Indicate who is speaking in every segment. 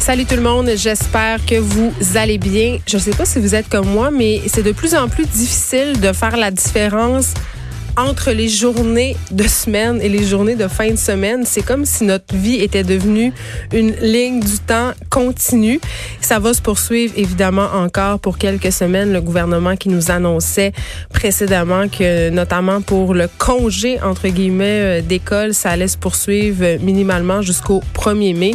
Speaker 1: Salut tout le monde, j'espère que vous allez bien. Je ne sais pas si vous êtes comme moi, mais c'est de plus en plus difficile de faire la différence entre les journées de semaine et les journées de fin de semaine. C'est comme si notre vie était devenue une ligne du temps continue. Ça va se poursuivre évidemment encore pour quelques semaines. Le gouvernement qui nous annonçait précédemment que notamment pour le congé entre guillemets euh, d'école, ça allait se poursuivre minimalement jusqu'au 1er mai.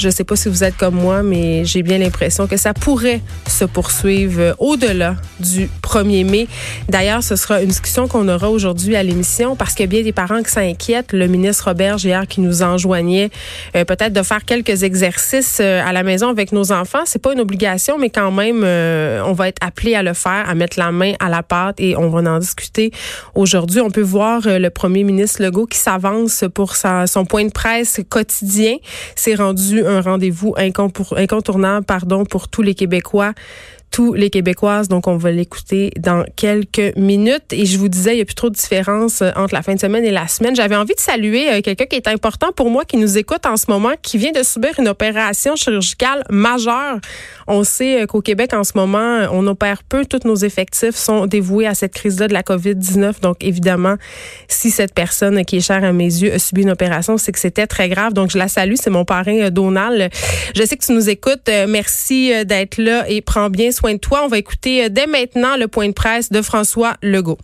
Speaker 1: Je ne sais pas si vous êtes comme moi, mais j'ai bien l'impression que ça pourrait se poursuivre euh, au-delà du 1er mai. D'ailleurs, ce sera une discussion qu'on aura aujourd'hui à l'émission parce qu'il y a bien des parents qui s'inquiètent. Le ministre Robert hier qui nous enjoignait euh, peut-être de faire quelques exercices euh, à la maison avec nos enfants. C'est pas une obligation, mais quand même, on va être appelé à le faire, à mettre la main à la pâte et on va en discuter aujourd'hui. On peut voir le premier ministre Legault qui s'avance pour sa, son point de presse quotidien. C'est rendu un rendez-vous incontournable pardon, pour tous les Québécois tous les Québécoises. Donc, on va l'écouter dans quelques minutes. Et je vous disais, il n'y a plus trop de différence euh, entre la fin de semaine et la semaine. J'avais envie de saluer euh, quelqu'un qui est important pour moi, qui nous écoute en ce moment, qui vient de subir une opération chirurgicale majeure. On sait euh, qu'au Québec, en ce moment, on opère peu. Tous nos effectifs sont dévoués à cette crise-là de la COVID-19. Donc, évidemment, si cette personne qui est chère à mes yeux a subi une opération, c'est que c'était très grave. Donc, je la salue. C'est mon parrain Donald. Je sais que tu nous écoutes. Merci d'être là et prends bien soin de toi. On va écouter euh, dès maintenant le point de presse de François Legault.